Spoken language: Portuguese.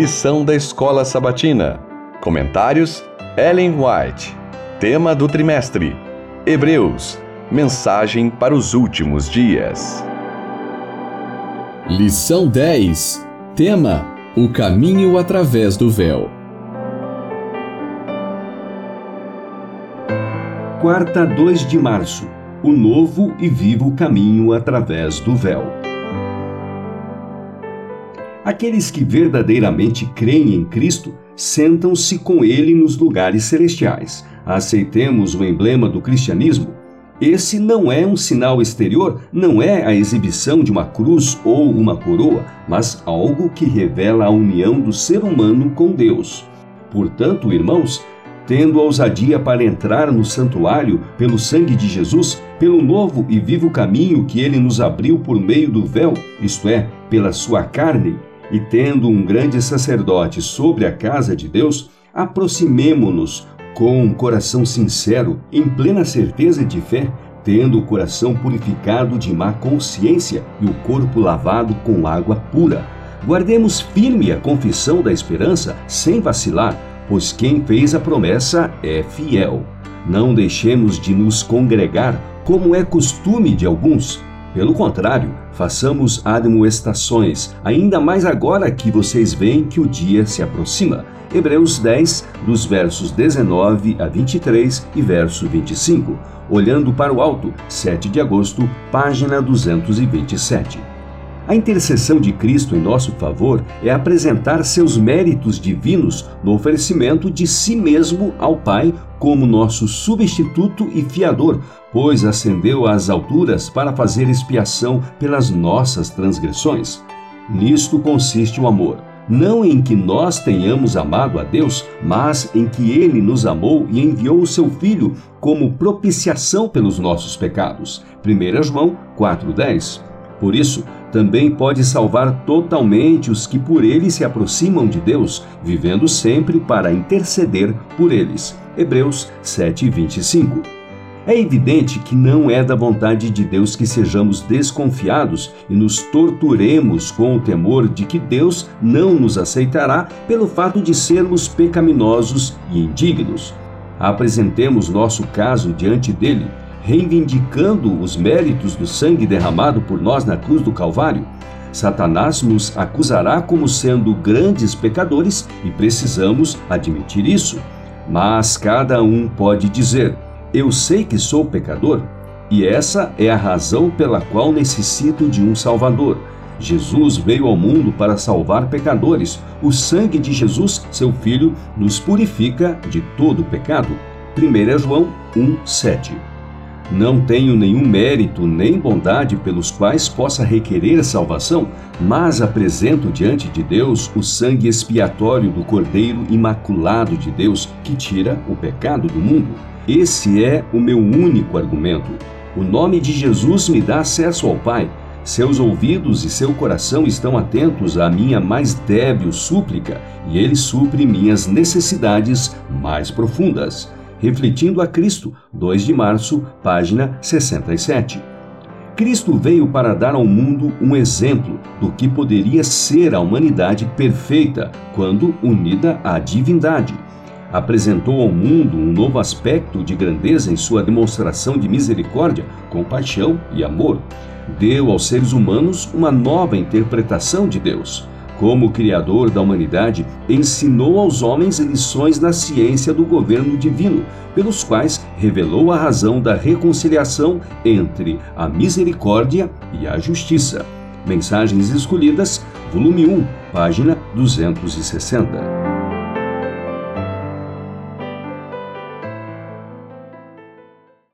Lição da Escola Sabatina. Comentários: Ellen White. Tema do trimestre: Hebreus. Mensagem para os últimos dias. Lição 10. Tema: O caminho através do véu. Quarta, 2 de março. O novo e vivo caminho através do véu. Aqueles que verdadeiramente creem em Cristo sentam-se com Ele nos lugares celestiais. Aceitemos o emblema do cristianismo. Esse não é um sinal exterior, não é a exibição de uma cruz ou uma coroa, mas algo que revela a união do ser humano com Deus. Portanto, irmãos, tendo ousadia para entrar no santuário pelo sangue de Jesus, pelo novo e vivo caminho que ele nos abriu por meio do véu, isto é, pela sua carne, e tendo um grande sacerdote sobre a casa de Deus, aproximemo-nos com um coração sincero, em plena certeza de fé, tendo o coração purificado de má consciência e o corpo lavado com água pura. Guardemos firme a confissão da esperança sem vacilar, pois quem fez a promessa é fiel. Não deixemos de nos congregar, como é costume de alguns pelo contrário, façamos admoestações, ainda mais agora que vocês veem que o dia se aproxima. Hebreus 10, dos versos 19 a 23 e verso 25. Olhando para o alto, 7 de agosto, página 227. A intercessão de Cristo em nosso favor é apresentar seus méritos divinos no oferecimento de si mesmo ao Pai como nosso substituto e fiador, pois ascendeu às alturas para fazer expiação pelas nossas transgressões. Nisto consiste o amor não em que nós tenhamos amado a Deus, mas em que Ele nos amou e enviou o seu Filho como propiciação pelos nossos pecados. 1 João 4,10 por isso, também pode salvar totalmente os que por ele se aproximam de Deus, vivendo sempre para interceder por eles. Hebreus 7:25. É evidente que não é da vontade de Deus que sejamos desconfiados e nos torturemos com o temor de que Deus não nos aceitará pelo fato de sermos pecaminosos e indignos. Apresentemos nosso caso diante dele reivindicando os méritos do sangue derramado por nós na cruz do Calvário, Satanás nos acusará como sendo grandes pecadores e precisamos admitir isso. Mas cada um pode dizer: Eu sei que sou pecador, e essa é a razão pela qual necessito de um Salvador. Jesus veio ao mundo para salvar pecadores. O sangue de Jesus, seu Filho, nos purifica de todo pecado. 1 João 1,7 não tenho nenhum mérito nem bondade pelos quais possa requerer a salvação, mas apresento diante de Deus o sangue expiatório do Cordeiro Imaculado de Deus, que tira o pecado do mundo. Esse é o meu único argumento. O nome de Jesus me dá acesso ao Pai. Seus ouvidos e seu coração estão atentos à minha mais débil súplica, e ele supre minhas necessidades mais profundas refletindo a Cristo, 2 de março, página 67. Cristo veio para dar ao mundo um exemplo do que poderia ser a humanidade perfeita quando unida à divindade. Apresentou ao mundo um novo aspecto de grandeza em sua demonstração de misericórdia, compaixão e amor. Deu aos seres humanos uma nova interpretação de Deus como Criador da humanidade, ensinou aos homens lições na ciência do governo divino, pelos quais revelou a razão da reconciliação entre a misericórdia e a justiça. Mensagens Escolhidas, volume 1, página 260.